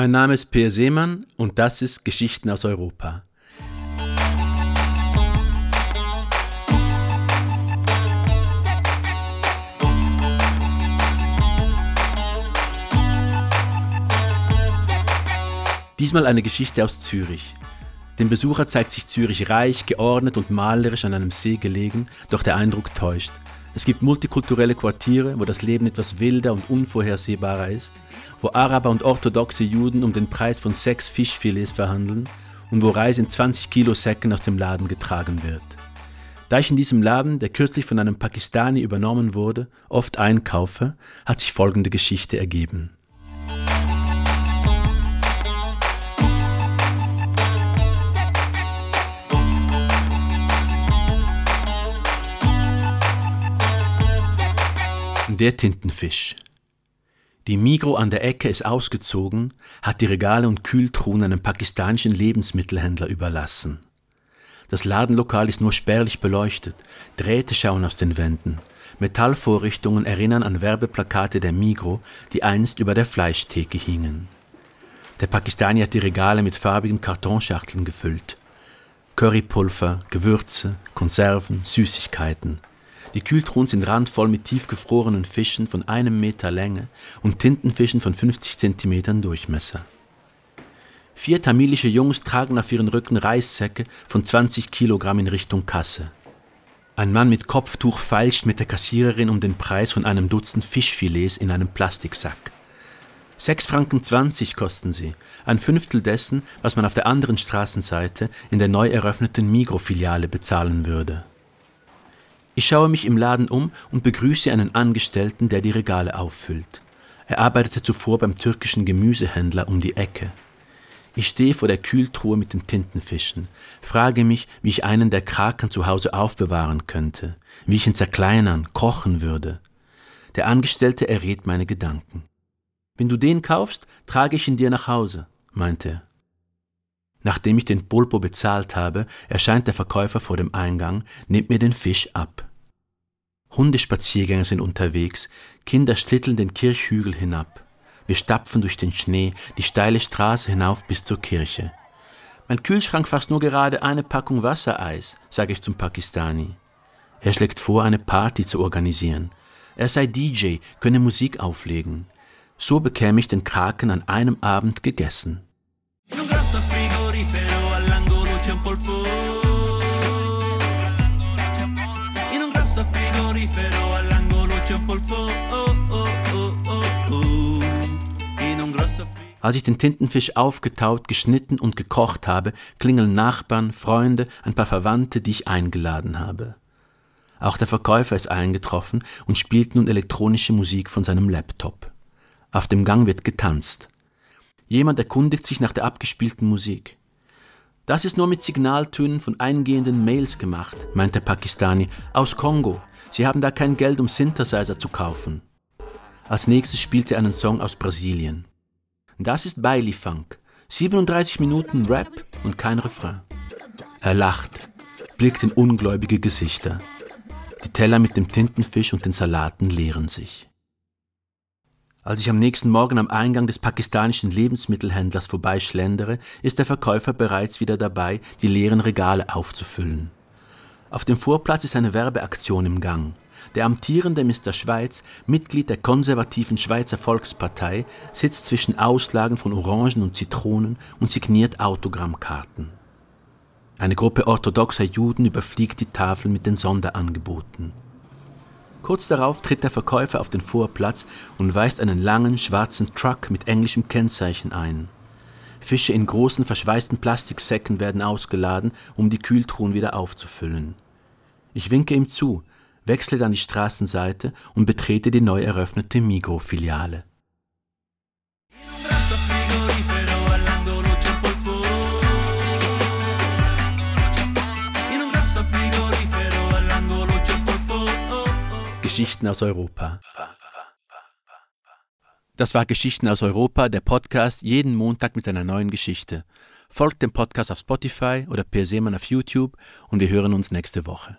Mein Name ist Peer Seemann und das ist Geschichten aus Europa. Diesmal eine Geschichte aus Zürich. Dem Besucher zeigt sich Zürich reich, geordnet und malerisch an einem See gelegen, doch der Eindruck täuscht. Es gibt multikulturelle Quartiere, wo das Leben etwas wilder und unvorhersehbarer ist, wo Araber und orthodoxe Juden um den Preis von sechs Fischfilets verhandeln und wo Reis in 20 Kilo Säcken aus dem Laden getragen wird. Da ich in diesem Laden, der kürzlich von einem Pakistani übernommen wurde, oft einkaufe, hat sich folgende Geschichte ergeben. Der Tintenfisch. Die Migro an der Ecke ist ausgezogen, hat die Regale und Kühltruhen einem pakistanischen Lebensmittelhändler überlassen. Das Ladenlokal ist nur spärlich beleuchtet, Drähte schauen aus den Wänden, Metallvorrichtungen erinnern an Werbeplakate der Migro, die einst über der Fleischtheke hingen. Der Pakistani hat die Regale mit farbigen Kartonschachteln gefüllt. Currypulver, Gewürze, Konserven, Süßigkeiten. Die Kühltruhen sind randvoll mit tiefgefrorenen Fischen von einem Meter Länge und Tintenfischen von 50 Zentimetern Durchmesser. Vier tamilische Jungs tragen auf ihren Rücken Reissäcke von 20 Kilogramm in Richtung Kasse. Ein Mann mit Kopftuch feilscht mit der Kassiererin um den Preis von einem Dutzend Fischfilets in einem Plastiksack. Sechs Franken zwanzig kosten sie, ein Fünftel dessen, was man auf der anderen Straßenseite in der neu eröffneten Migro-Filiale bezahlen würde. Ich schaue mich im Laden um und begrüße einen Angestellten, der die Regale auffüllt. Er arbeitete zuvor beim türkischen Gemüsehändler um die Ecke. Ich stehe vor der Kühltruhe mit den Tintenfischen, frage mich, wie ich einen der Kraken zu Hause aufbewahren könnte, wie ich ihn zerkleinern, kochen würde. Der Angestellte errät meine Gedanken. Wenn du den kaufst, trage ich ihn dir nach Hause, meinte er. Nachdem ich den Pulpo bezahlt habe, erscheint der Verkäufer vor dem Eingang, nimmt mir den Fisch ab. Hundespaziergänger sind unterwegs, Kinder schlitteln den Kirchhügel hinab. Wir stapfen durch den Schnee, die steile Straße hinauf bis zur Kirche. Mein Kühlschrank fasst nur gerade eine Packung Wassereis, sage ich zum Pakistani. Er schlägt vor, eine Party zu organisieren. Er sei DJ, könne Musik auflegen. So bekäme ich den Kraken an einem Abend gegessen. Als ich den Tintenfisch aufgetaut, geschnitten und gekocht habe, klingeln Nachbarn, Freunde, ein paar Verwandte, die ich eingeladen habe. Auch der Verkäufer ist eingetroffen und spielt nun elektronische Musik von seinem Laptop. Auf dem Gang wird getanzt. Jemand erkundigt sich nach der abgespielten Musik. Das ist nur mit Signaltönen von eingehenden Mails gemacht, meint der Pakistani, aus Kongo. Sie haben da kein Geld, um Synthesizer zu kaufen. Als nächstes spielt er einen Song aus Brasilien. Das ist Bailey Funk. 37 Minuten Rap und kein Refrain. Er lacht, blickt in ungläubige Gesichter. Die Teller mit dem Tintenfisch und den Salaten leeren sich. Als ich am nächsten Morgen am Eingang des pakistanischen Lebensmittelhändlers vorbeischlendere, ist der Verkäufer bereits wieder dabei, die leeren Regale aufzufüllen. Auf dem Vorplatz ist eine Werbeaktion im Gang. Der amtierende Mr. Schweiz, Mitglied der konservativen Schweizer Volkspartei, sitzt zwischen Auslagen von Orangen und Zitronen und signiert Autogrammkarten. Eine Gruppe orthodoxer Juden überfliegt die Tafel mit den Sonderangeboten. Kurz darauf tritt der Verkäufer auf den Vorplatz und weist einen langen schwarzen Truck mit englischem Kennzeichen ein. Fische in großen verschweißten Plastiksäcken werden ausgeladen, um die Kühltruhen wieder aufzufüllen. Ich winke ihm zu, wechsle dann die Straßenseite und betrete die neu eröffnete Migro-Filiale. Geschichten aus Europa. Das war Geschichten aus Europa, der Podcast, jeden Montag mit einer neuen Geschichte. Folgt dem Podcast auf Spotify oder per Seemann auf YouTube und wir hören uns nächste Woche.